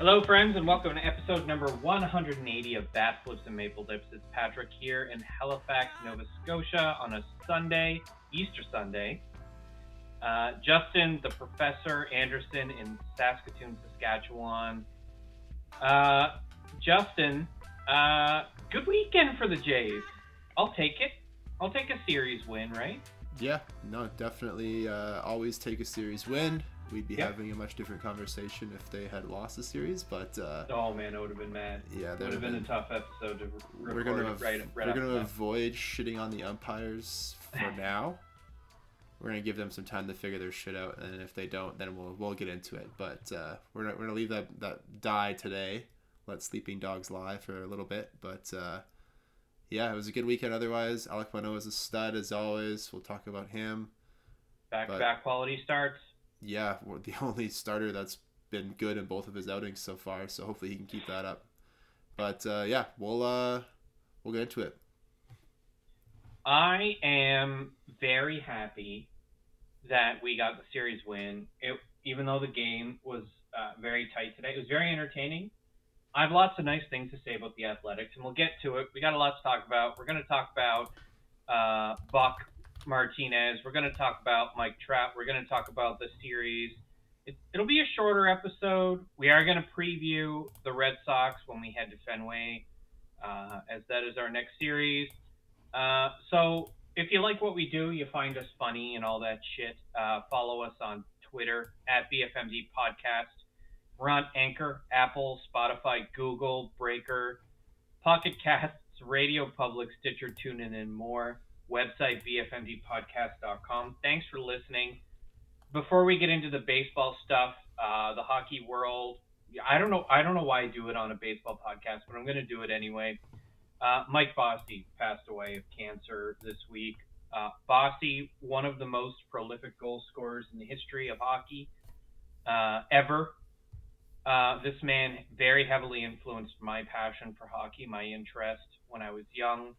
Hello, friends, and welcome to episode number 180 of Bat Flips and Maple Dips. It's Patrick here in Halifax, Nova Scotia on a Sunday, Easter Sunday. Uh, Justin, the Professor Anderson in Saskatoon, Saskatchewan. Uh, Justin, uh, good weekend for the Jays. I'll take it. I'll take a series win, right? Yeah, no, definitely. Uh, always take a series win we'd be Yep. having a much different conversation if they had lost the series. But uh, Oh man, I would have been mad. yeah, It that would have been a tough episode to re- We're record gonna av- right, right we're gonna avoid shitting on the umpires for now. We're gonna give them some time to figure their shit out, and if they don't, then we'll we'll get into it. But uh, we're not, we're gonna leave that that die today. Let sleeping dogs lie for a little bit. But uh, yeah, it was a good weekend. Otherwise, Alek Manoah is a stud as always. We'll talk about him. Back to but- back quality starts. Yeah, the only starter that's been good in both of his outings so far. So hopefully he can keep that up. But uh, yeah, we'll uh, we'll get into it. I am very happy that we got the series win. It, even though the game was uh, very tight today, it was very entertaining. I have lots of nice things to say about the Athletics, and we'll get to it. We got a lot to talk about. We're going to talk about uh, Buck Martinez. We're going to talk about Mike Trout. We're going to talk about the series. It, it'll be a shorter episode. We are going to preview the Red Sox when we head to Fenway, uh, as that is our next series. Uh, so if you like what we do, you find us funny and all that shit, uh, follow us on Twitter at BFMD Podcast. We're on Anchor, Apple, Spotify, Google, Breaker, Pocket Casts, Radio Public, Stitcher, TuneIn, and more. Website bfmdpodcast.com. Thanks for listening. Before we get into the baseball stuff, uh, the hockey world, I don't know. I don't know why I do it on a baseball podcast, but I'm going to do it anyway. Uh, Mike Bossy passed away of cancer this week. Uh, Bossy, one of the most prolific goal scorers in the history of hockey uh, ever. Uh, this man very heavily influenced my passion for hockey, my interest when I was young.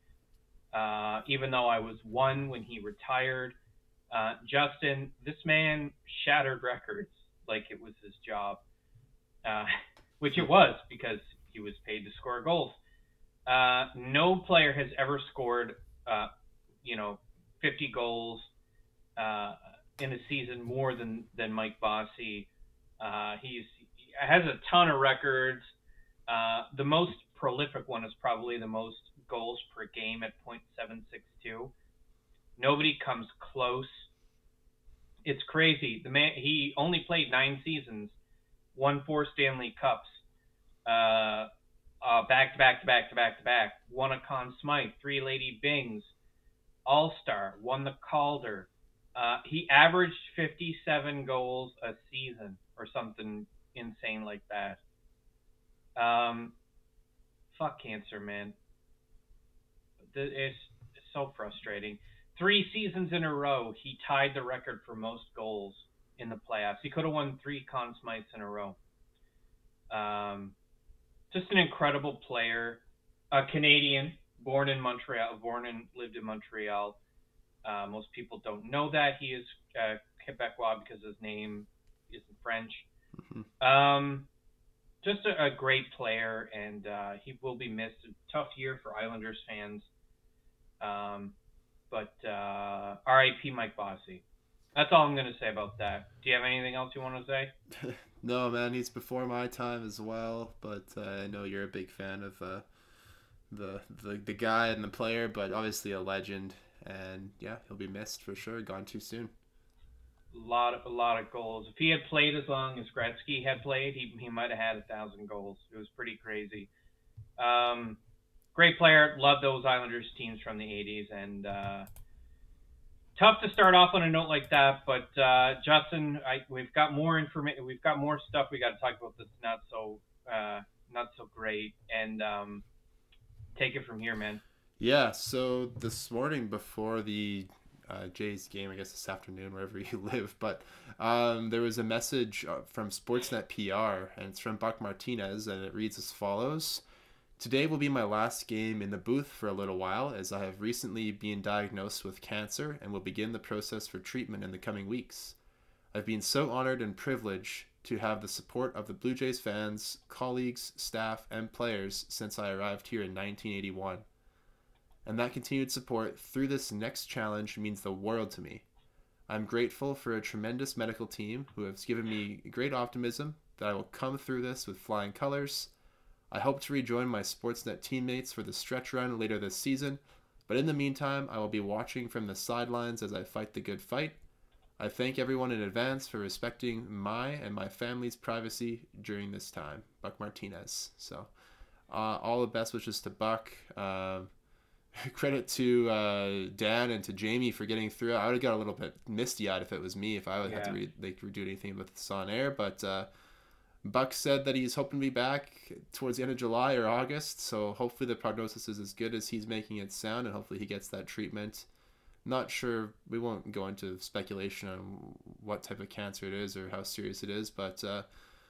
Uh, even though I was one when he retired, uh, Justin, this man shattered records like it was his job, uh, which it was because he was paid to score goals. Uh, no player has ever scored, uh, you know, 50 goals in a season more than than Mike Bossy. He's he has a ton of records. The most prolific one is probably the most goals per game at .762. Nobody comes close. It's crazy. The man he only played nine seasons, won four Stanley Cups. Uh, uh, back to back to back to back to back. Won a Conn Smythe, three Lady Byngs, All Star, won the Calder. Uh, he averaged 57 goals a season or something insane like that. Um, fuck cancer, man. It's, so frustrating. Three seasons in a row, he tied the record for most goals in the playoffs. He could have won three Conn Smythes in a row. Um, just an incredible player, a Canadian, born in Montreal, born and lived in Montreal. Uh, most people don't know that he is uh, Quebecois because his name is in French. Mhm. Um, just a, a great player, and uh, he will be missed. A tough year for Islanders fans. Um, but uh, R.I.P. Mike Bossy. That's all I'm going to say about that. Do you have anything else you want to say? no, man, he's before my time as well. But uh, I know you're a big fan of uh, the, the the guy and the player, but obviously a legend. And yeah, he'll be missed for sure. Gone too soon. A lot of a lot of goals. If he had played as long as Gretzky had played, he he might have had a thousand goals. It was pretty crazy. Um, great player. Love those Islanders teams from the '80s, and uh, tough to start off on a note like that. But uh, Justin, I, we've got more information. We've got more stuff we got to talk about. That's not so uh, not so great. And um, take it from here, man. Yeah, so this morning before the uh, Jays game, I guess this afternoon, wherever you live, but um, there was a message uh, from Sportsnet PR, and it's from Buck Martinez, and it reads as follows Today will be my last game in the booth for a little while, as I have recently been diagnosed with cancer and will begin the process for treatment in the coming weeks. I've been so honored and privileged to have the support of the Blue Jays fans, colleagues, staff, and players since I arrived here in 1981. And that continued support through this next challenge means the world to me. I'm grateful for a tremendous medical team who has given me great optimism that I will come through this with flying colors. I hope to rejoin my Sportsnet teammates for the stretch run later this season, but in the meantime, I will be watching from the sidelines as I fight the good fight. I thank everyone in advance for respecting my and my family's privacy during this time. Buck Martinez. So, uh, all the best wishes to Buck. Uh, credit to uh, Dan and to Jamie for getting through. I would have got a little bit misty eyed if it was me if I would yeah. have to read like do anything with this on air. But uh, Buck said that he's hoping to be back towards the end of July or August. So hopefully the prognosis is as good as he's making it sound, and hopefully he gets that treatment. Not sure. We won't go into speculation on what type of cancer it is or how serious it is, but uh,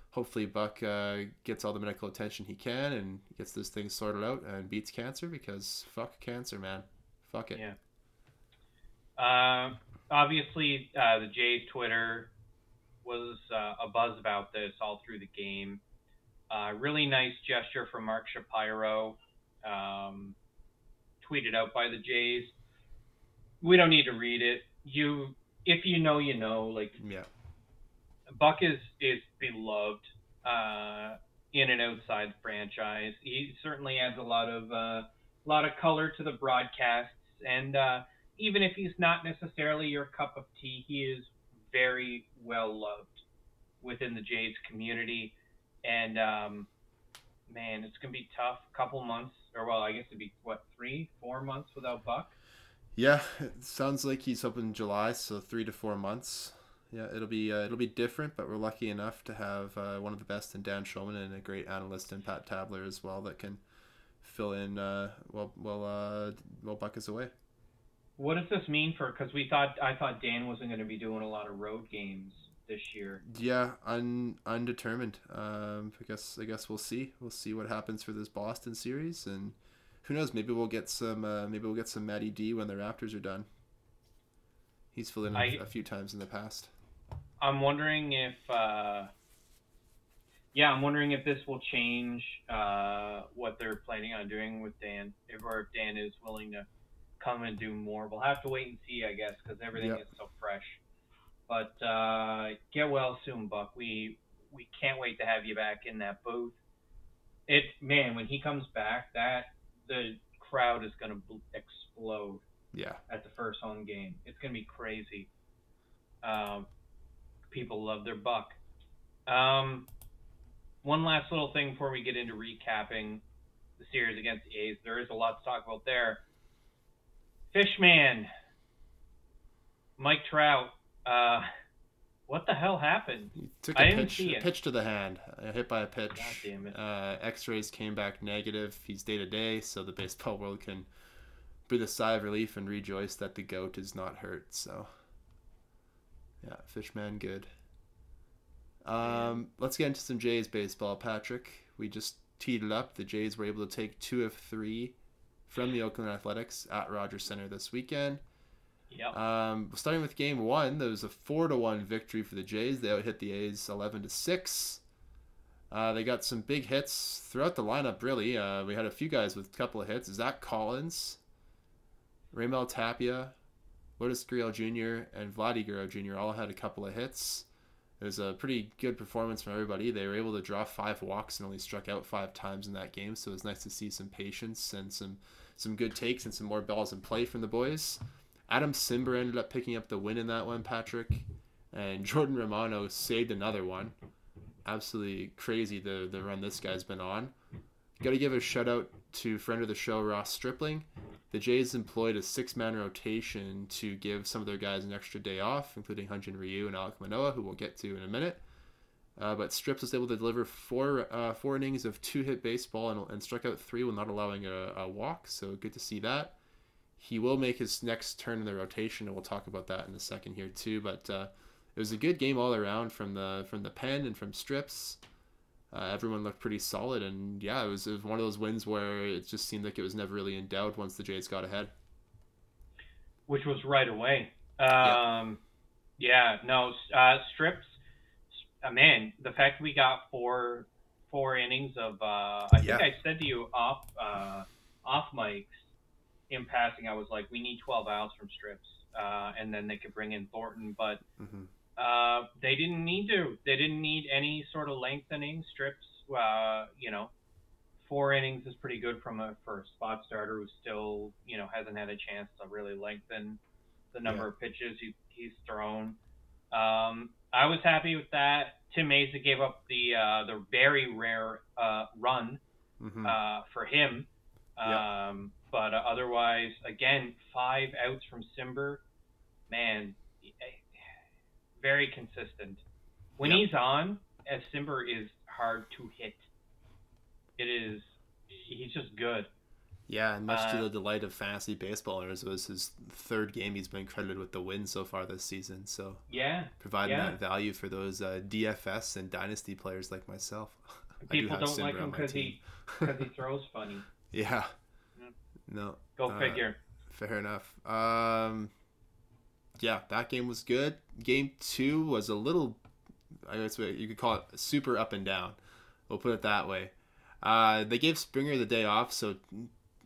hopefully Buck uh, gets all the medical attention he can and gets this thing sorted out and beats cancer because fuck cancer, man. Fuck it. Yeah. Uh, obviously, uh, the Jays Twitter was uh, a buzz about this all through the game. Uh, really nice gesture from Mark Shapiro, um, tweeted out by the Jays. We don't need to read it. You, if you know, you know. Like, yeah Buck is is beloved uh, in and outside the franchise. He certainly adds a lot of uh, lot of color to the broadcasts, and uh, even if he's not necessarily your cup of tea, he is very well loved within the Jays community. And um, man, it's gonna be tough. A couple months, or well, I guess it'd be what three, four months without Buck. Yeah, it sounds like he's hoping July, so three to four months yeah, it'll be uh, it'll be different, but we're lucky enough to have uh, one of the best in Dan Shulman and a great analyst in Pat Tabler as well that can fill in uh, while while uh, while Buck is away. What does this mean for? Because we thought I thought Dan wasn't going to be doing a lot of road games this year. Yeah, un, undetermined. Um, I guess I guess we'll see. We'll see what happens for this Boston series, and who knows? Maybe we'll get some. Uh, maybe we'll get some Matty D when the Raptors are done. He's filled in I, a few times in the past. I'm wondering if, uh, yeah, I'm wondering if this will change uh, what they're planning on doing with Dan, if or if Dan is willing to come and do more. We'll have to wait and see, I guess, because everything yep. is so fresh. But uh, get well soon, Buck. We we can't wait to have you back in that booth. It man, when he comes back, that the crowd is going to explode. Yeah. At the first home game, it's going to be crazy. Um, people love their buck. Um, one last little thing before we get into recapping the series against the A's. There is a lot to talk about there. Fishman, Mike Trout. Uh, what the hell happened? He took a pitch, a pitch to the hand, hit by a pitch. God damn it. Uh, X-rays came back negative. He's day to day, so the baseball world can breathe a sigh of relief and rejoice that the goat is not hurt. So yeah, Fishman good. Um, let's get into some Jays baseball, Patrick. We just teed it up. The Jays were able to take two of three from the Oakland Athletics at Rogers Center this weekend. Yep. Um, starting with game one, there was a four to one victory for the Jays. They out hit the A's eleven to six. Uh, they got some big hits throughout the lineup. Really, uh, we had a few guys with a couple of hits. Zach Collins, Raimel Tapia, Lourdes Gurriel Jr. and Vladdy Gurriel Jr. all had a couple of hits. It was a pretty good performance from everybody. They were able to draw five walks and only struck out five times in that game, so it was nice to see some patience and some some good takes and some more balls in play from the boys. Adam Cimber ended up picking up the win in that one, Patrick, and Jordan Romano saved another one. Absolutely crazy the the run this guy's been on. Got to give a shout out to friend of the show Ross Stripling the Jays employed a six man rotation to give some of their guys an extra day off, including Hyun-Jin Ryu and Alek Manoah, who we'll get to in a minute. Uh, but Strips was able to deliver four uh, four innings of two hit baseball and, and struck out three while not allowing a, a, walk. So good to see that. He will make his next turn in the rotation, and we'll talk about that in a second here too. But uh, it was a good game all around from the from the pen and from Strips uh, everyone looked pretty solid, and yeah, it was, it was one of those wins where it just seemed like it was never really in doubt once the Jays got ahead. Which was right away. Um, yeah. yeah. no, uh, Strips uh, man, the fact we got four four innings of uh, I think Yeah. I said to you off uh, off mics in passing, I was like, we need 12 outs from strips, uh, and then they could bring in Thornton, but hmm uh, they didn't need to. They didn't need any sort of lengthening strips. Uh, you know, four innings is pretty good from a for a spot starter who still you know hasn't had a chance to really lengthen the number Yeah. of pitches he, he's thrown. Um, I was happy with that. Tim Mayza gave up the uh, the very rare uh, run hmm uh, for him. Um, but uh, otherwise, again, five outs from Cimber. Man, very consistent. When Yep. he's on, as Cimber is hard to hit. It is. He's just good. Yeah, and much to Uh, the delight of fantasy baseballers, it was his third game he's been credited with the win so far this season. So Yeah. providing Yeah. that value for those uh, DFS and dynasty players like myself. I do People have don't like him because he because he throws funny. yeah. Yeah. No. Go Uh, figure. Fair enough. Um, yeah, that game was good. Game two was a little, I guess you could call it super up and down. We'll put it that way. Uh, they gave Springer the day off, so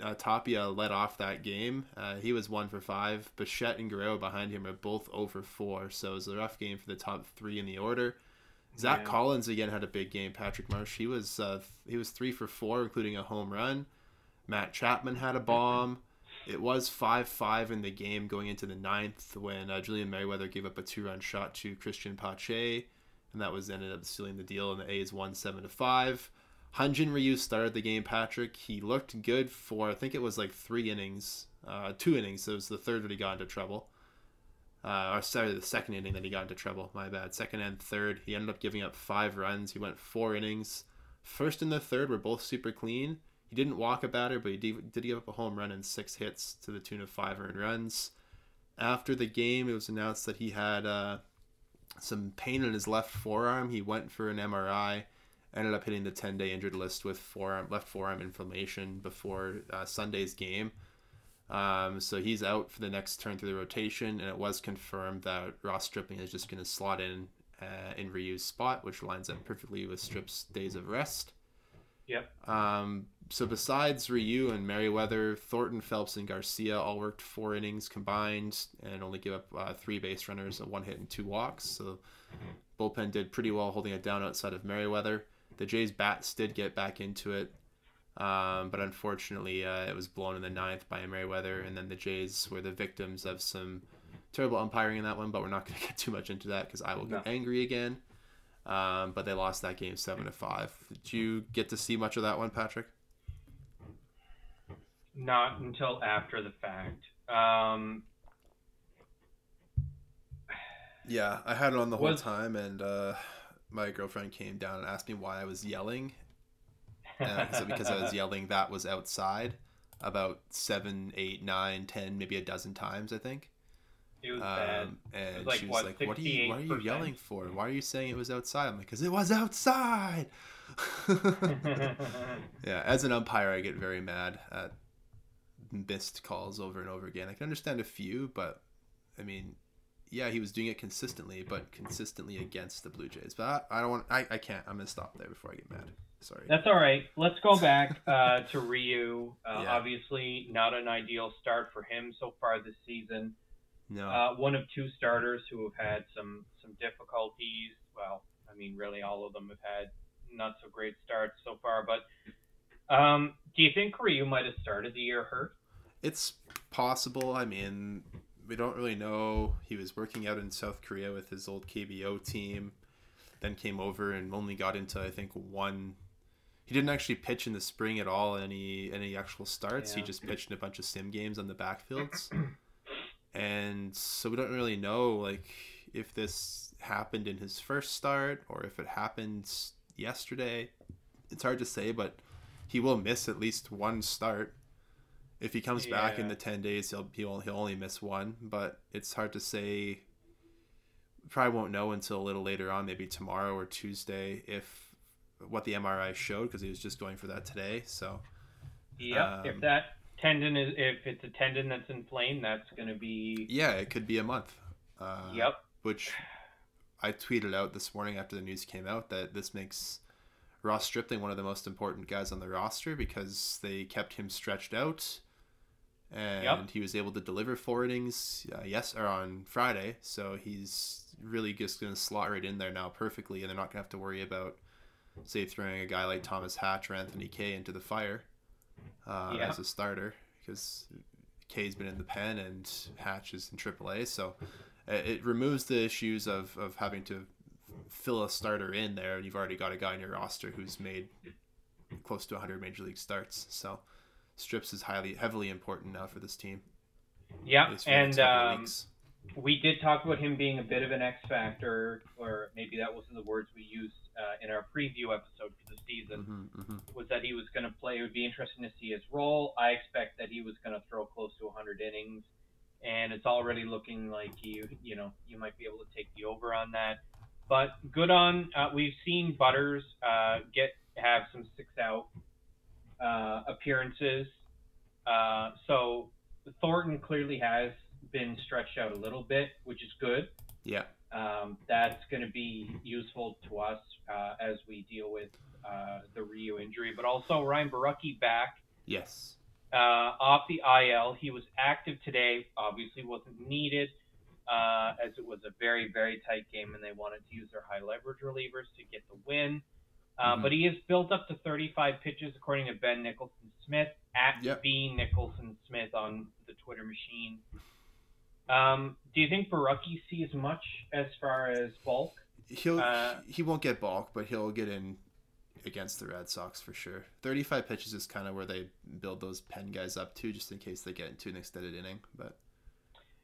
uh, Tapia led off that game. Uh, he was one for five. Bichette and Guerrero behind him are both over four, so it was a rough game for the top three in the order. Zach Yeah. Collins again had a big game. Patrick Marsh, he was uh, he was three for four, including a home run. Matt Chapman had a bomb. It was 5 5 in the game going into the ninth when uh, Julian Merryweather gave up a two run shot to Cristian Pache, and that was ended up sealing the deal, and the A's won 7 to 5. Hyun-Jin Ryu started the game, Patrick. He looked good for, I think it was like three innings, uh, two innings. So it was the third that he got into trouble. Uh, or sorry, the second inning that he got into trouble. My bad. Second and third. He ended up giving up five runs. He went four innings. First and the third were both super clean. He didn't walk a batter, but he did, give up a home run and six hits to the tune of five earned runs. After the game, it was announced that he had uh, some pain in his left forearm. He went for an MRI, ended up hitting the 10 day injured list with forearm left forearm inflammation before uh, Sunday's game. Um, so he's out for the next turn through the rotation, and it was confirmed that Ross Stripling is just going to slot in uh, in Ryu's spot, which lines up perfectly with Strip's days of rest. Yep. Um, so besides Ryu and Merryweather, Thornton, Phelps, and Garcia all worked four innings combined and only gave up uh, three base runners, a one hit, and two walks. So bullpen did pretty well holding it down outside of Merryweather. The Jays' bats did get back into it, um, but unfortunately uh, it was blown in the ninth by Merryweather, and then the Jays were the victims of some terrible umpiring in that one. But we're not going to get too much into that because I will get No. angry again. Um, but they lost that game seven to five. Did you get to see much of that one, Patrick? Not until after the fact. Um, Yeah, I had it on the whole Was- time, and uh, my girlfriend came down and asked me why I was yelling. And I said because I was yelling that was outside about seven, eight, nine, ten, maybe a dozen times, I think. It was bad. Um, and like, she was what, like, "What are you? What are you yelling for? Why are you saying it was outside?" I'm like, "Cause it was outside." yeah, as an umpire, I get very mad at missed calls over and over again. I can understand a few, but I mean, yeah, he was doing it consistently, but consistently against the Blue Jays. But I, I don't want. I, I can't. I'm gonna stop there before I get mad. Sorry. That's all right. Let's go back uh, to Ryu. Uh, Yeah. Obviously, not an ideal start for him so far this season. No. Uh, one of two starters who have had some some difficulties. Well, I mean, really, all of them have had not so great starts so far. But um, do you think Ryu might have started the year hurt? It's possible. I mean, we don't really know. He was working out in South Korea with his old KBO team, then came over and only got into I think one. He didn't actually pitch in the spring at all. Any any actual starts. He just pitched in a bunch of sim games on the backfields, and so we don't really know like if this happened in his first start or if it happened yesterday. It's hard to say, but he will miss at least one start. If he comes back in the ten days, he'll he'll he'll only miss one. But it's hard to say. Probably won't know until a little later on, maybe tomorrow or Tuesday, if what the MRI showed because he was just going for that today. So if Um, that tendon is, if it's a tendon that's inflamed, that's going to be. yeah, it could be a month. Uh, Yep. Which I tweeted out this morning after the news came out that this makes Ross Stripling one of the most important guys on the roster because they kept him stretched out, and Yep. he was able to deliver four innings. Uh, yes, or on Friday, so he's really just going to slot right in there now perfectly, and they're not going to have to worry about, say, throwing a guy like Thomas Hatch or Anthony Kay into the fire uh, Yeah. as a starter because Kay's been in the pen and Hatch is in AAA, so it, it removes the issues of, of having to fill a starter in there, and you've already got a guy in your roster who's made close to 100 major league starts. So Strips is highly heavily important now for this team. Yeah, least for the next and um, weeks. We did talk about him being a bit of an X factor, or maybe that wasn't the words we used uh, in our preview episode for the season. hmm hmm Was that he was going to play? It would be interesting to see his role. I expect that he was going to throw close to 100 innings, and it's already looking like you, you know, you might be able to take the over on that. But good on. Uh, we've seen Butters uh, get have some six out uh, appearances. Uh, so Thornton clearly has been stretched out a little bit, which is good. Yeah, Um, that's going to be useful to us uh, as we deal with uh, the Ryu injury, but also Ryan Borucki back yes, uh, off the IL. He was active today. Obviously, wasn't needed uh, as it was a very very tight game, and they wanted to use their high leverage relievers to get the win. Uh, Mhm. But he has built up to 35 pitches, according to Ben Nicholson Smith at Yep. B Nicholson Smith on the Twitter machine. Um, do you think Borucki sees much as far as bulk? he'll Uh, he won't get bulk, but he'll get in against the Red Sox for sure. 35 pitches is kind of where they build those pen guys up to, just in case they get into an extended inning. But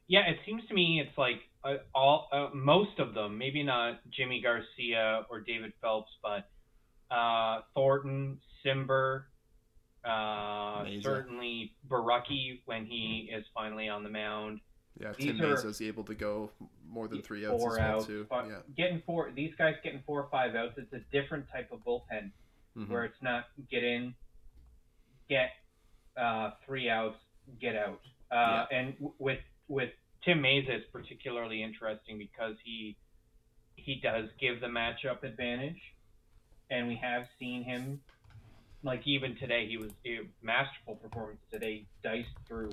Yeah, it seems to me it's like uh, all uh, most of them, maybe not Jimmy Garcia or David Phelps, but uh, Thornton, Cimber, uh, certainly Borucki when he is finally on the mound. Yeah, Tim Mayza's able to go more than three outs four as well outs, too. but Yeah. getting four, these guys getting four or five outs. It's a different type of bullpen Mhm. where it's not get in, get uh, three outs, get out. Uh, And w- with with Tim Mayza, it's particularly interesting because he he does give the matchup advantage, and we have seen him. Like even today, he was a masterful performance today. Diced through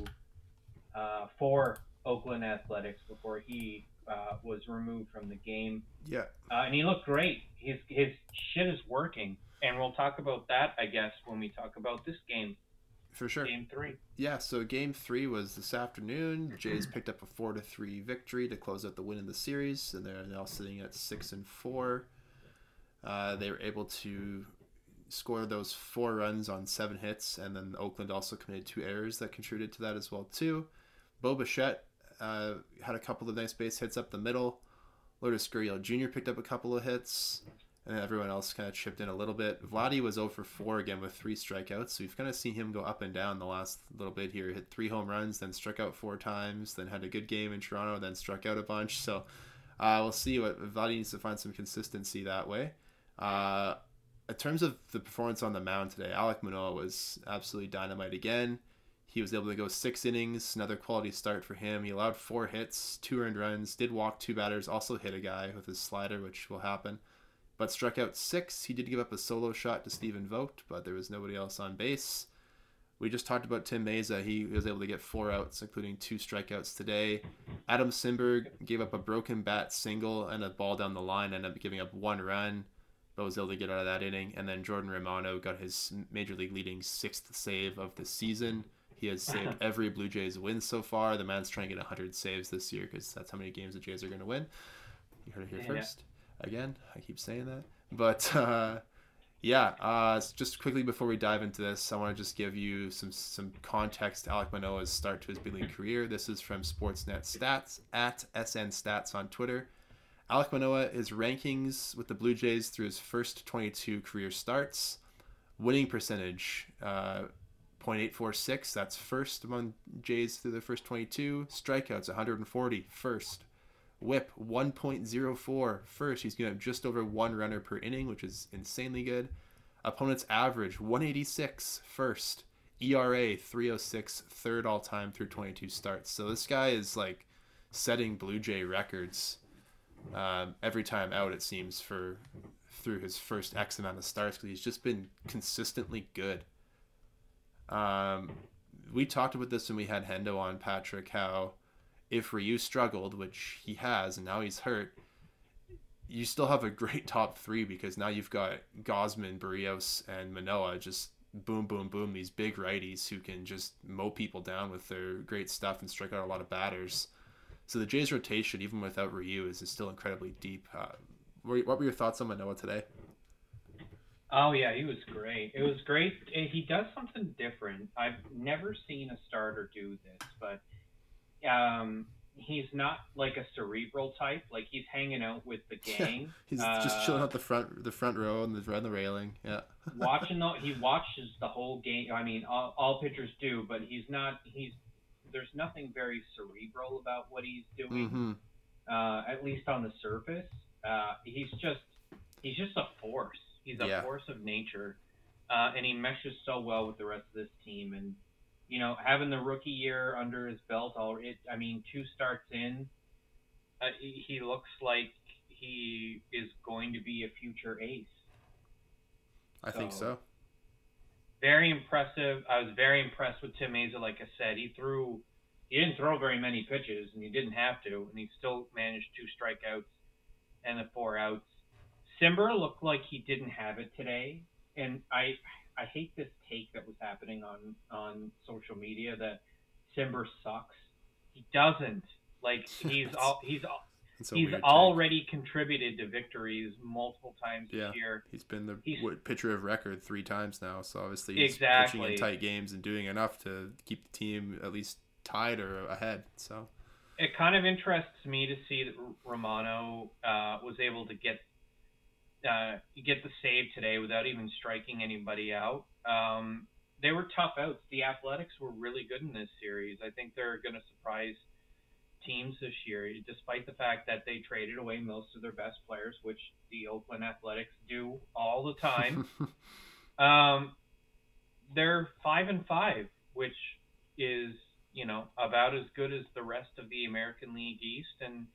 uh, four Oakland Athletics before he uh, was removed from the game Yeah. uh, and he looked great. His his shit is working, and we'll talk about that, I guess, when we talk about this game, For sure. game three. Yeah, so game three was this afternoon. The Jays picked up a four to three victory to close out the win in the series, and they're now sitting at six and four. Uh, they were able to score those four runs on seven hits, and then Oakland also committed two errors that contributed to that as well too. Bo Bichette uh, had a couple of nice base hits up the middle. Lourdes Gurriel Jr. picked up a couple of hits, and everyone else kind of chipped in a little bit. Vladdy was 0 for 4 again with three strikeouts, so we've kind of seen him go up and down the last little bit here. Hit three home runs, then struck out four times, then had a good game in Toronto, then struck out a bunch. So uh, we'll see what Vladdy needs to find some consistency that way. Uh, in terms of the performance on the mound today, Alek Manoah was absolutely dynamite again. He was able to go six innings, another quality start for him. He allowed four hits, two earned runs, did walk two batters, also hit a guy with his slider, which will happen. But struck out six. He did give up a solo shot to Stephen Vogt, but there was nobody else on base. We just talked about Tim Mayza. He was able to get four outs, including two strikeouts today. Adam Cimber gave up a broken bat single and a ball down the line, ended up giving up one run, but was able to get out of that inning. And then Jordan Romano got his major league leading sixth save of the season. He has saved every Blue Jays win so far. The man's trying to get 100 saves this year because that's how many games the Jays are going to win. You heard it here Yeah. first. Again, I keep saying that. But uh, yeah, uh, just quickly before we dive into this, I want to just give you some some context. to Alek Manoah's start to his big league career. This is from Sportsnet Stats at SN Stats on Twitter. Alec Manoa, his rankings with the Blue Jays through his first 22 career starts, winning percentage, uh, 0.846. That's first among Jays through the first 22. Strikeouts, 140, first. Whip 1.04 first. He's going to have just over one runner per inning, which is insanely good. Opponent's average 186 first. ERA 306 third all time through 22 starts. So this guy is like setting Blue Jay records um, every time out. It seems for through his first X amount of starts because he's just been consistently good. Um, we talked about this when we had Hendo on Patrick. How if Ryu struggled, which he has, and now he's hurt, you still have a great top three because now you've got Gausman, Berrios, and Manoah just boom, boom, boom. These big righties who can just mow people down with their great stuff and strike out a lot of batters. So the Jays' rotation, even without Ryu, is, still incredibly deep. Uh, what were your thoughts on Manoah today? Oh yeah, he was great. It was great. He does something different. I've never seen a starter do this, but um, he's not like a cerebral type. Like he's hanging out with the gang. Yeah, he's uh, just chilling out the front, the front row and the around the railing. Yeah. watching the, he watches the whole game. I mean, all, all pitchers do, but he's not. He's there's nothing very cerebral about what he's doing. Mm-hmm. Uh, at least on the surface, uh, he's just he's just a force. He's a yeah. force of nature, uh, and he meshes so well with the rest of this team. And you know, having the rookie year under his belt, already, I mean, two starts in, uh, he looks like he is going to be a future ace. I so, think so. Very impressive. I was very impressed with Tim Mayza. Like I said, he threw, he didn't throw very many pitches, and he didn't have to, and he still managed two strikeouts and the four outs. Cimber looked like he didn't have it today, and I I hate this take that was happening on on social media that Cimber sucks. He doesn't. Like he's all he's all. He's already take. contributed to victories multiple times yeah, this year. He's been the he's, pitcher of record three times now, so obviously he's exactly. pitching in tight games and doing enough to keep the team at least tied or ahead. So it kind of interests me to see that Romano uh, was able to get uh, get the save today without even striking anybody out. Um, they were tough outs. The Athletics were really good in this series. I think they're going to surprise teams this year, despite the fact that they traded away most of their best players, which the Oakland Athletics do all the time. um, they're five and five, which is you know about as good as the rest of the American League East, and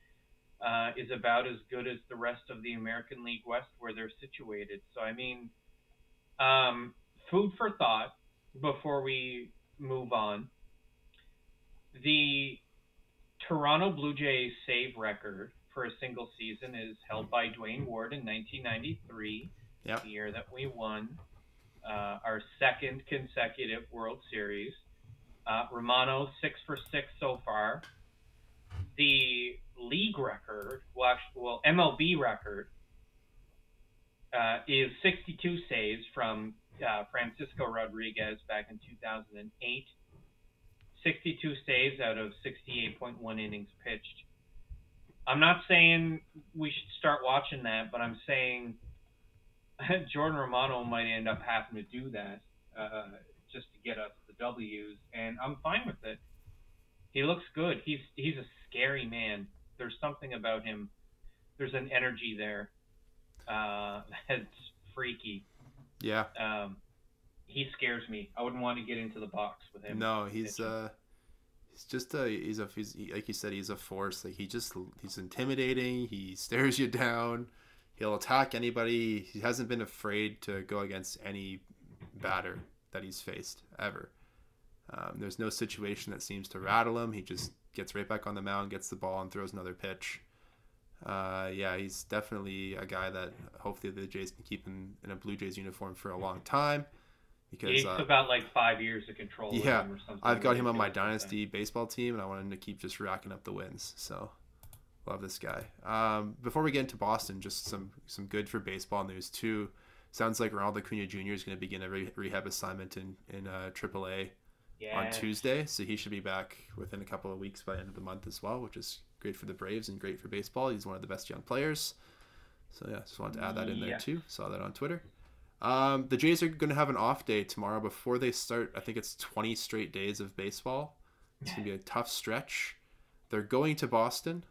uh, is about as good as the rest of the American League West where they're situated. So, I mean, um, food for thought before we move on. The Toronto Blue Jays save record for a single season is held by Duane Ward in 1993, yep. the year that we won uh, our second consecutive World Series. Uh, Romano six for six so far. The league record, well, actually, well MLB record, uh, is 62 saves from uh, Francisco Rodriguez back in 2008. 62 saves out of 68.1 innings pitched. I'm not saying we should start watching that, but I'm saying Jordan Romano might end up having to do that uh, just to get us the W's, and I'm fine with it. He looks good. He's he's a scary man there's something about him. There's an energy there uh, that's freaky. Yeah. Um, he scares me. I wouldn't want to get into the box with him. No, he's uh, he's just a he's a he's, like you said he's a force. Like he just he's intimidating. He stares you down. He'll attack anybody. He hasn't been afraid to go against any batter that he's faced ever. Um, there's no situation that seems to rattle him. He just gets right back on the mound, gets the ball, and throws another pitch. Uh, yeah, he's definitely a guy that hopefully the Jays can keep in, in a Blue Jays uniform for a long time. Because he's uh, about like five years of control. Yeah, I've got him on my dynasty baseball team, and I want him to keep just racking up the wins. So, love this guy. Um, before we get into Boston, just some some good for baseball news too. Sounds like Ronald Acuna Jr. is going to begin a re- rehab assignment in in uh, AAA on Tuesday, so he should be back within a couple of weeks by the end of the month as well, which is great for the Braves and great for baseball. He's one of the best young players. So yeah, just wanted to add that in there too. Saw that on Twitter. Um, the Jays are going to have an off day tomorrow before they start. I think it's 20 straight days of baseball. It's going to be a tough stretch. They're going to Boston,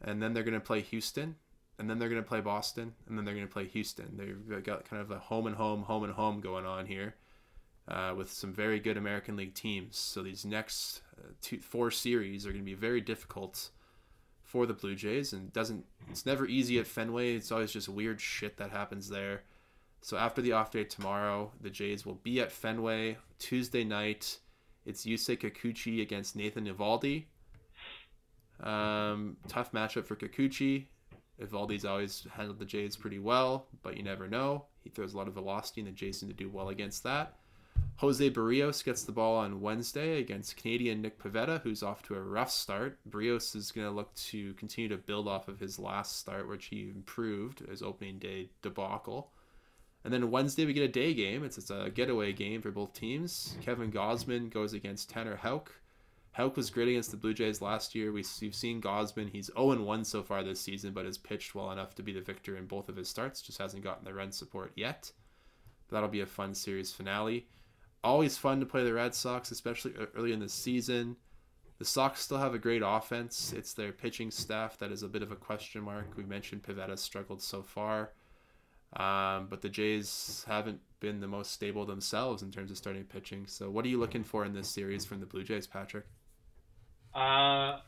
and then they're going to play Houston, and then they're going to play Boston, and then they're going to play Houston. They've got kind of a home and home, home and home going on here uh, with some very good American League teams. So these next uh, two, four series are going to be very difficult for the Blue Jays and doesn't it's never easy at Fenway. It's always just weird shit that happens there. So after the off day tomorrow, the Jays will be at Fenway Tuesday night. It's Yusei Kikuchi against Nathan Eovaldi. Um, tough matchup for Kikuchi. Eovaldi's always handled the Jays pretty well, but you never know. He throws a lot of velocity, and the Jays seem to do well against that. Jose Berrios gets the ball on Wednesday against Canadian Nick Pivetta, who's off to a rough start. Berrios is going to look to continue to build off of his last start, which he improved his opening day debacle. And then Wednesday we get a day game. It's, it's a getaway game for both teams. Kevin Gausman goes against Tanner Houck. Houck was great against the Blue Jays last year. We, have seen Gausman. He's 0-1 so far this season, but has pitched well enough to be the victor in both of his starts. Just hasn't gotten the run support yet. That'll be a fun series finale always fun to play the Red Sox, especially early in the season. The Sox still have a great offense. It's their pitching staff that is a bit of a question mark. We mentioned Pivetta struggled so far, um, but the Jays haven't been the most stable themselves in terms of starting pitching. So, what are you looking for in this series from the Blue Jays, Patrick? Uh,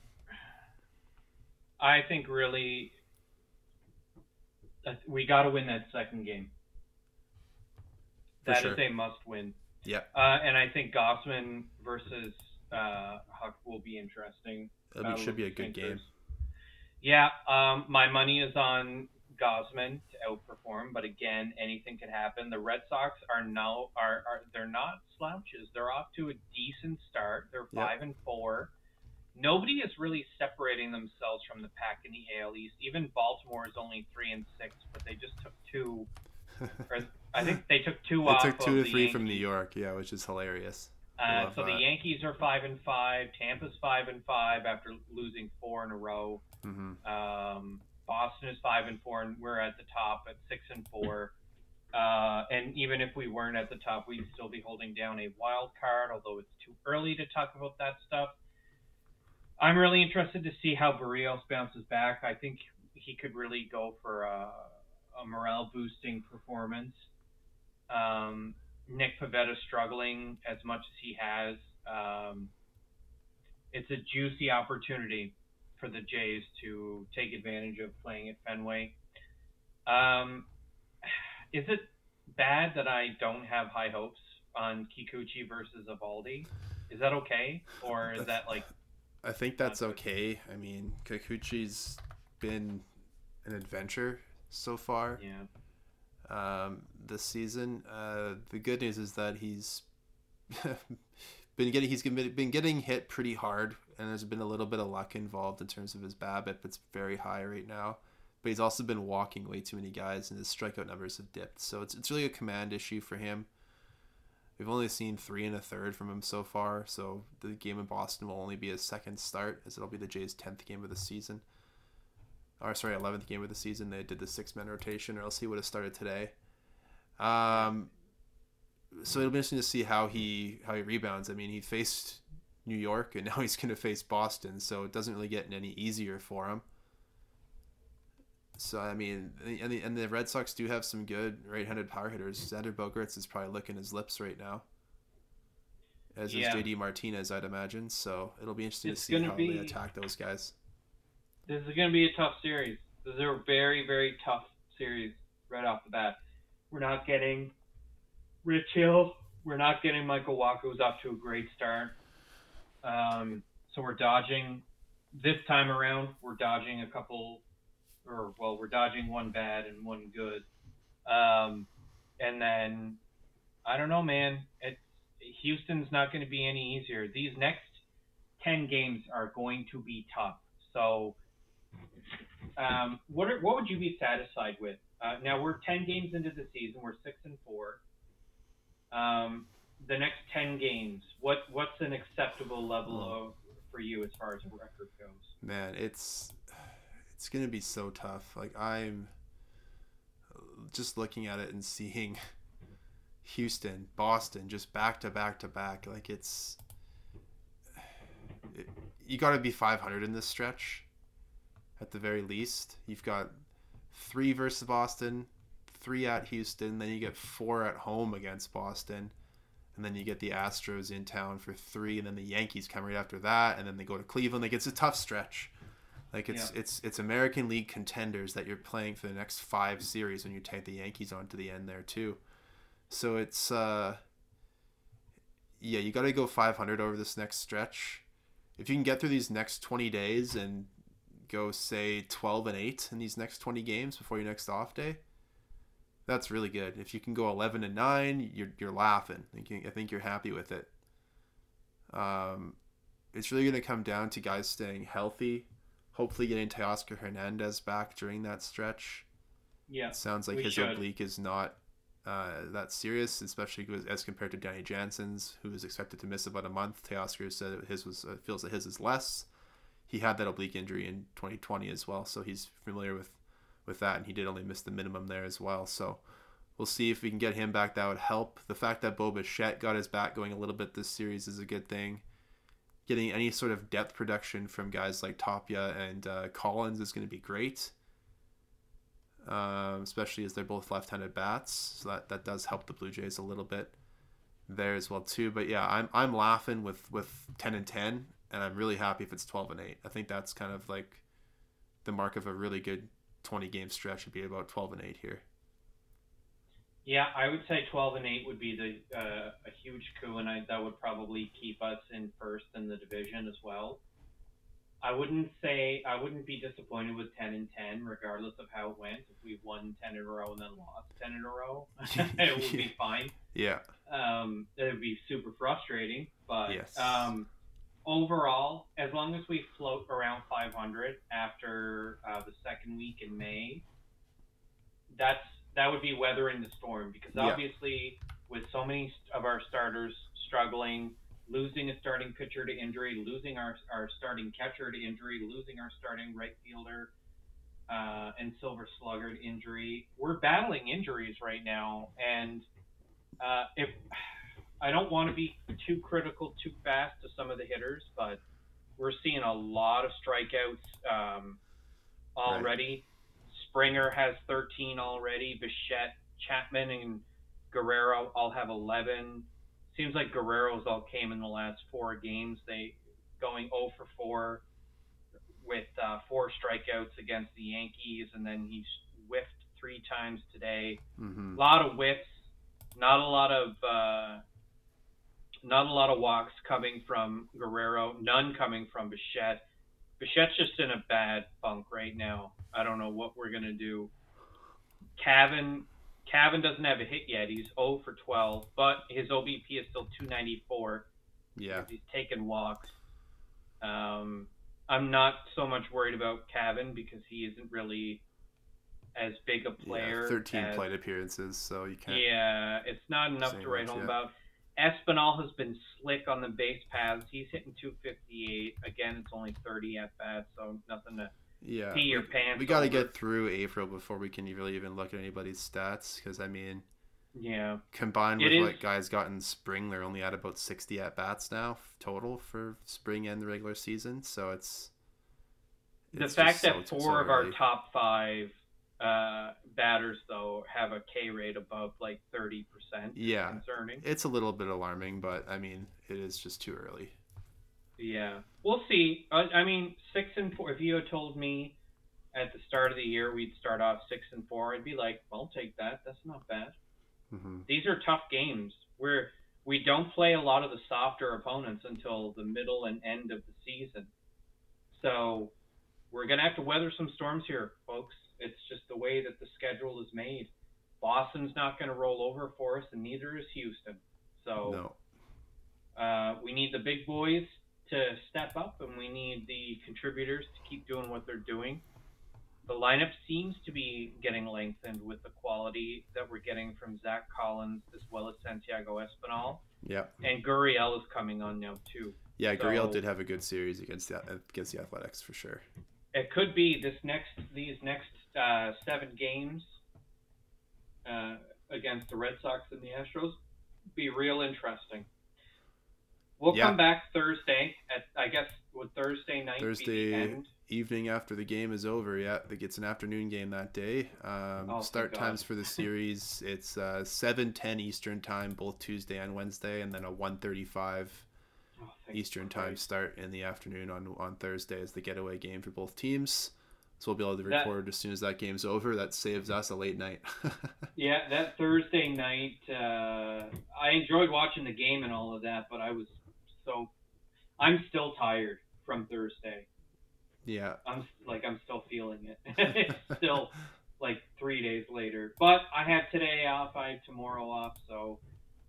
I think really we got to win that second game. That sure. is a must win. Yeah. Uh, and I think Gausman versus uh, Houck will be interesting. That should be a good game. Yeah. Um, my money is on Gausman to outperform, but again, anything could happen. The Red Sox are now are, are they're not slouches. They're off to a decent start. They're five yep. and four. Nobody is really separating themselves from the pack in the AL East. Even Baltimore is only three and six, but they just took two or I think they took two they off. took two to three Yankees. from New York, yeah, which is hilarious. Uh, so that. the Yankees are five and five. Tampa's five and five after losing four in a row. Mm-hmm. Um, Boston is five and four, and we're at the top at six and four. Uh, and even if we weren't at the top, we'd still be holding down a wild card, although it's too early to talk about that stuff. I'm really interested to see how Berrios bounces back. I think he could really go for a, a morale boosting performance. Um, Nick Pivetta struggling as much as he has. Um, it's a juicy opportunity for the Jays to take advantage of playing at Fenway. Um, is it bad that I don't have high hopes on Kikuchi versus Eovaldi? Is that okay, or is that like? I think that's okay. I mean, Kikuchi's been an adventure so far. Yeah um, this season. Uh, the good news is that he's been getting he's been getting hit pretty hard, and there's been a little bit of luck involved in terms of his BABIP. It's very high right now, but he's also been walking way too many guys, and his strikeout numbers have dipped. So it's it's really a command issue for him. We've only seen three and a third from him so far, so the game in Boston will only be his second start, as it'll be the Jays' tenth game of the season or sorry, eleventh game of the season. They did the six man rotation, or else he would have started today. Um, so it'll be interesting to see how he how he rebounds. I mean, he faced New York, and now he's going to face Boston, so it doesn't really get any easier for him. So I mean, and the, and the Red Sox do have some good right-handed power hitters. Xander Bogaerts is probably licking his lips right now, as yeah. is JD Martinez, I'd imagine. So it'll be interesting it's to see how be... they attack those guys this is going to be a tough series. This is a very, very tough series right off the bat. We're not getting Rich Hill. We're not getting Michael Wacha, who's off to a great start. Um, so we're dodging this time around. We're dodging a couple, or well, we're dodging one bad and one good. Um, and then I don't know, man. Houston's not going to be any easier. These next ten games are going to be tough. So um, what are, what would you be satisfied with? Uh, now we're ten games into the season. We're six and four. Um, the next ten games, what what's an acceptable level of for you as far as a record goes? Man, it's it's gonna be so tough. Like I'm just looking at it and seeing Houston, Boston, just back to back to back. Like it's it, you got to be 500 in this stretch at the very least. You've got three versus Boston, three at Houston, then you get four at home against Boston, and then you get the Astros in town for three, and then the Yankees come right after that, and then they go to Cleveland. Like it's a tough stretch. Like it's Yeah. it's it's American League contenders that you're playing for the next five series when you take the Yankees on to the end there too. So it's uh yeah, you got to go 500 over this next stretch. If you can get through these next 20 days and go say 12 and 8 in these next 20 games before your next off day, that's really good. If you can go 11 and 9, you're you're laughing. I think, I think you're happy with it. Um it's really going to come down to guys staying healthy, hopefully getting Teoscar Hernandez back during that stretch. Yeah. It sounds like his should. oblique is not uh, that serious, especially as compared to Danny Jansen's, who is expected to miss about a month. Teoscar said that his was uh, feels that his is less. He had that oblique injury in 2020 as well, so he's familiar with with that, and he did only miss the minimum there as well. So we'll see if we can get him back. That would help. The fact that Bo Bichette got his back going a little bit this series is a good thing. Getting any sort of depth production from guys like Tapia and uh, Collins is going to be great um, especially as they're both left-handed bats. So that, that does help the Blue Jays a little bit there as well too. But yeah, I'm I'm laughing with with ten and ten, and I'm really happy if it's twelve and eight. I think that's kind of like the mark of a really good twenty game stretch would be about twelve and eight here. Yeah, I would say 12 and 8 would be the uh, a huge coup, and I, that would probably keep us in first in the division as well. I wouldn't say I wouldn't be disappointed with 10 and 10, regardless of how it went. If we won 10 in a row and then lost 10 in a row, it would be fine. Yeah, Um, it would be super frustrating, but Yes. um, overall, as long as we float around 500 after uh, the second week in May, that's that would be weathering the storm because Yeah. obviously with so many of our starters struggling, losing a starting pitcher to injury, losing our our starting catcher to injury, losing our starting right fielder. Uh, and Silver Slugger to injury. We're battling injuries right now, and uh, if I don't want to be too critical too fast to some of the hitters, but we're seeing a lot of strikeouts um, already. Springer has 13 already. Bichette, Chapman, and Guerrero all have 11. Seems like Guerrero's all came in the last four games. They going 0 for 4 with uh, four strikeouts against the Yankees, and then he's whiffed three times today hmm a lot of whiffs, not a lot of uh, not a lot of walks coming from Guerrero, none coming from Bichette. Bichette's just in a bad funk right now. I don't know what we're gonna do. Cavan Cavan doesn't have a hit yet. He's 0 for 12, but his OBP is still 294 yeah, he's taken walks. Um, I'm not so much worried about Cavan because he isn't really as big a player. yeah. Thirteen as- plate appearances, so you can't. yeah, it's not enough to write home yet. about. Espinal has been slick on the base paths. He's hitting 258. Again, it's only 30 at bat, so nothing to Yeah, pee your we- pants. we got to get through April before we can really even look at anybody's stats. Because I mean, Yeah, combined It with is- what guys got in spring, they're only at about 60 at bats now total for spring and the regular season. So it's the fact that so- four of our top five uh, batters though have a K rate above like 30 percent yeah, concerning. it's a little bit alarming, but I mean, it is just too early. Yeah, we'll see. I, I mean, six and four. If you had told me at the start of the year we'd start off six and four, I'd be like, "I'll take that. That's not bad." hmm These are tough games. We're we don't play a lot of the softer opponents until the middle and end of the season, so we're gonna have to weather some storms here, folks. It's just the way that the schedule is made. Boston's not going to roll over for us, and neither is Houston. So No, uh, we need the big boys to step up, and we need the contributors to keep doing what they're doing. The lineup seems to be getting lengthened with the quality that we're getting from Zach Collins as well as Santiago Espinal, yeah, and Gurriel is coming on now too. yeah. Gurriel did have a good series against the against the Athletics for sure. It could be this next these next uh, seven games uh, against the Red Sox and the Astros be real interesting. We'll Yeah. come back Thursday at I guess would Thursday night Thursday evening after the game is over. Yeah, it gets an afternoon game that day. Um, Oh, start times for the series it's uh, seven ten Eastern time, both Tuesday and Wednesday, and then a one thirty five Oh, Eastern time start in the afternoon on on Thursday is the getaway game for both teams. So we'll be able to That- record as soon as that game's over. That saves us a late night. Yeah, that Thursday night, uh, I enjoyed watching the game and all of that, but I was so, I'm still tired from Thursday. yeah. I'm like I'm still feeling it. it's still like three days later, but I have today off. I have tomorrow off, so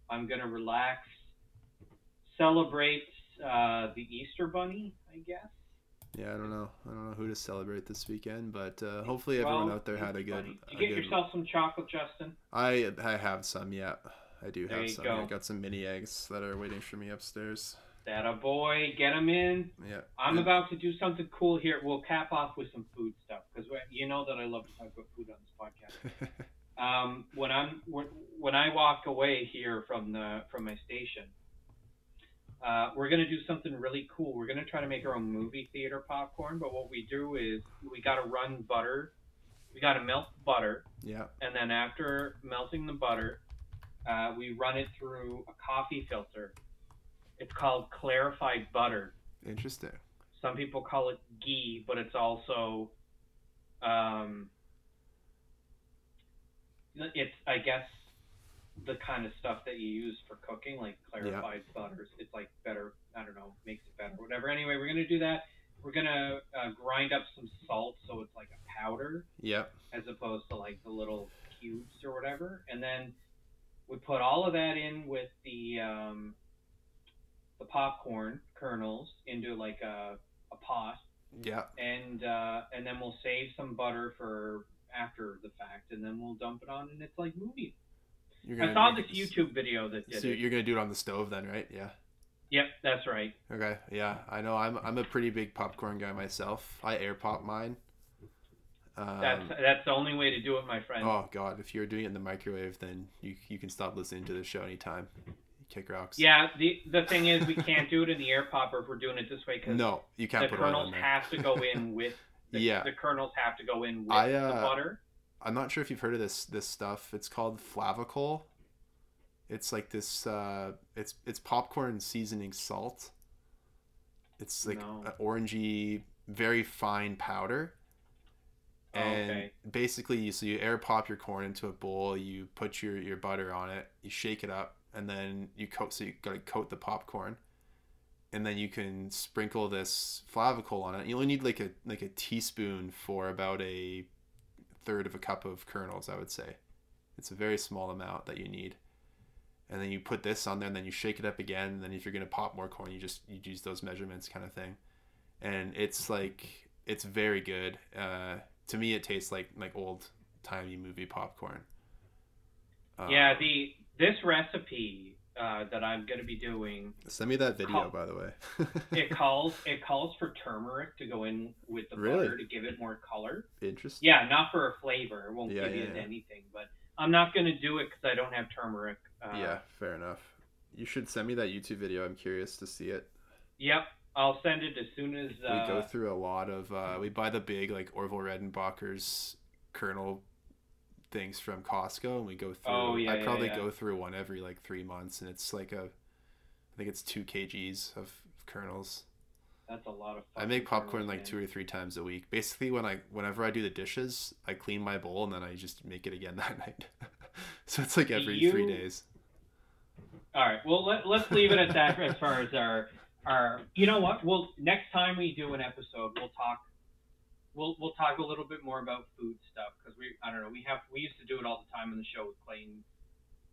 I'm gonna relax, celebrate uh, the Easter Bunny, I guess. Yeah, I don't know. I don't know who to celebrate this weekend, but uh, hopefully everyone Well, out there had a good. Did you get good- yourself some chocolate, Justin? I I have some. Yeah, I do There have some. go. I got some mini eggs that are waiting for me upstairs. That a boy, get them in. Yeah. I'm And- about to do something cool here. We'll cap off with some food stuff because you know that I love to talk about food on this podcast. um, when I'm when, when I walk away here from the from my station, uh, we're gonna do something really cool. We're gonna try to make our own movie theater popcorn. But what we do is we gotta run butter. We gotta melt butter, yeah. and then after melting the butter, uh, we run it through a coffee filter. It's called clarified butter. Interesting. Some people call it ghee, but it's also, um, it's I guess the kind of stuff that you use for cooking, like clarified butters. It's like better. I don't know, makes it better, whatever. Anyway, we're gonna do that. We're gonna uh, grind up some salt so it's like a powder Yep. as opposed to like the little cubes or whatever. And then we put all of that in with the um, the popcorn kernels into like a, a pot, Yeah. and uh, and then we'll save some butter for after the fact, and then we'll dump it on, and it's like movie. You're I saw this YouTube video that did So it. you're gonna do it on the stove then, right? Yeah. Yep, that's right. Okay. Yeah. I know. I'm I'm a pretty big popcorn guy myself. I air pop mine. Um, That's that's the only way to do it, my friend. oh God! If you're doing it in the microwave, then you you can stop listening to the show anytime. Kick rocks. Yeah, the the thing is, we can't do it in the air popper if we're doing it this way because No, you can't the kernels have to go in with the, Yeah. the kernels have to go in with I, the uh, butter. I'm not sure if you've heard of this this stuff. It's called Flavacol. It's like this. Uh, it's it's popcorn seasoning salt. It's like No. an orangey, very fine powder. Oh, And okay. basically, you so you air pop your corn into a bowl. You put your your butter on it. You shake it up, and then you coat. So you gotta coat the popcorn, and then you can sprinkle this Flavacol on it. You only need like a like a teaspoon for about a third of a cup of kernels. I would say, it's a very small amount that you need. And then you put this on there, and then you shake it up again. And then if you're gonna pop more corn, you just you use those measurements, kind of thing. And it's like it's very good. Uh, to me, it tastes like like old timey movie popcorn. Um, yeah, the this recipe uh, that I'm going to be doing, Send me that video, Call- by the way. it calls it calls for turmeric to go in with the Really? butter to give it more color. Interesting. Yeah, not for a flavor. It won't Yeah, give yeah, you yeah. anything, but I'm not going to do it because I don't have turmeric. Uh, yeah, fair enough. You should send me that YouTube video. I'm curious to see it. Yep, I'll send it as soon as. Uh, we go through a lot of uh, we buy the big like Orville Redenbacher's kernel things from Costco and we go oh, through Oh, yeah, I probably yeah. go through one every like three months and it's like a I think it's two kgs of kernels. That's a lot of. I make popcorn like two or three times a week. Basically when I whenever I do the dishes, I clean my bowl and then I just make it again that night. so it's like every three days. All right. Well, let, let's leave it at that as far as our our. You know what? Well, next time we do an episode, we'll talk. We'll we'll talk a little bit more about food stuff because we I don't know we have we used to do it all the time on the show with Clayton.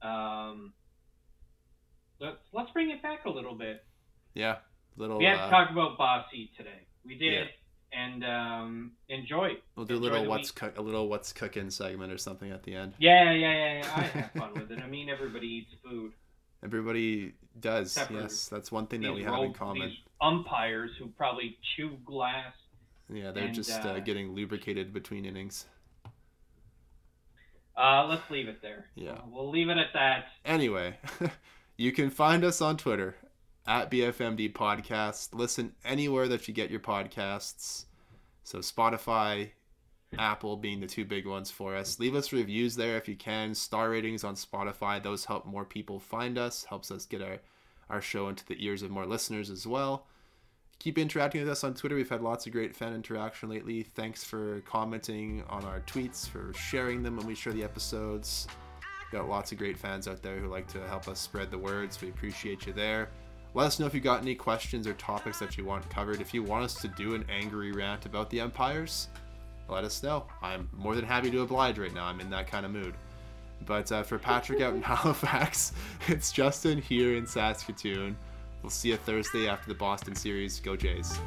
Um. Let's let's bring it back a little bit. Yeah. Little We had uh, to talk about Bossy today. We did, and um, enjoy. we'll do a little what's cook a little what's cooking segment or something at the end. Yeah, yeah, yeah. yeah. I have fun with it. I mean, everybody eats food. Everybody does. Except Yes, that's one thing that we have in common. These umpires who probably chew glass. Yeah, they're and, just uh, uh, getting lubricated between innings. Uh, let's leave it there. Yeah. We'll leave it at that. Anyway, you can find us on Twitter at BFMD Podcast. Listen anywhere that you get your podcasts. So Spotify, Apple being the two big ones for us. Leave us reviews there if you can. Star ratings on Spotify. Those help more people find us. Helps us get our our show into the ears of more listeners as well. Keep interacting with us on Twitter. We've had lots of great fan interaction lately. Thanks for commenting on our tweets, for sharing them when we share the episodes. Got lots of great fans out there who like to help us spread the words. We appreciate you there. Let us know if you got any questions or topics that you want covered. If you want us to do an angry rant about the Empires, let us know. I'm more than happy to oblige right now. I'm in that kind of mood. But uh, for Patrick out in Halifax, it's Justin here in Saskatoon. We'll see you Thursday after the Boston series. Go Jays.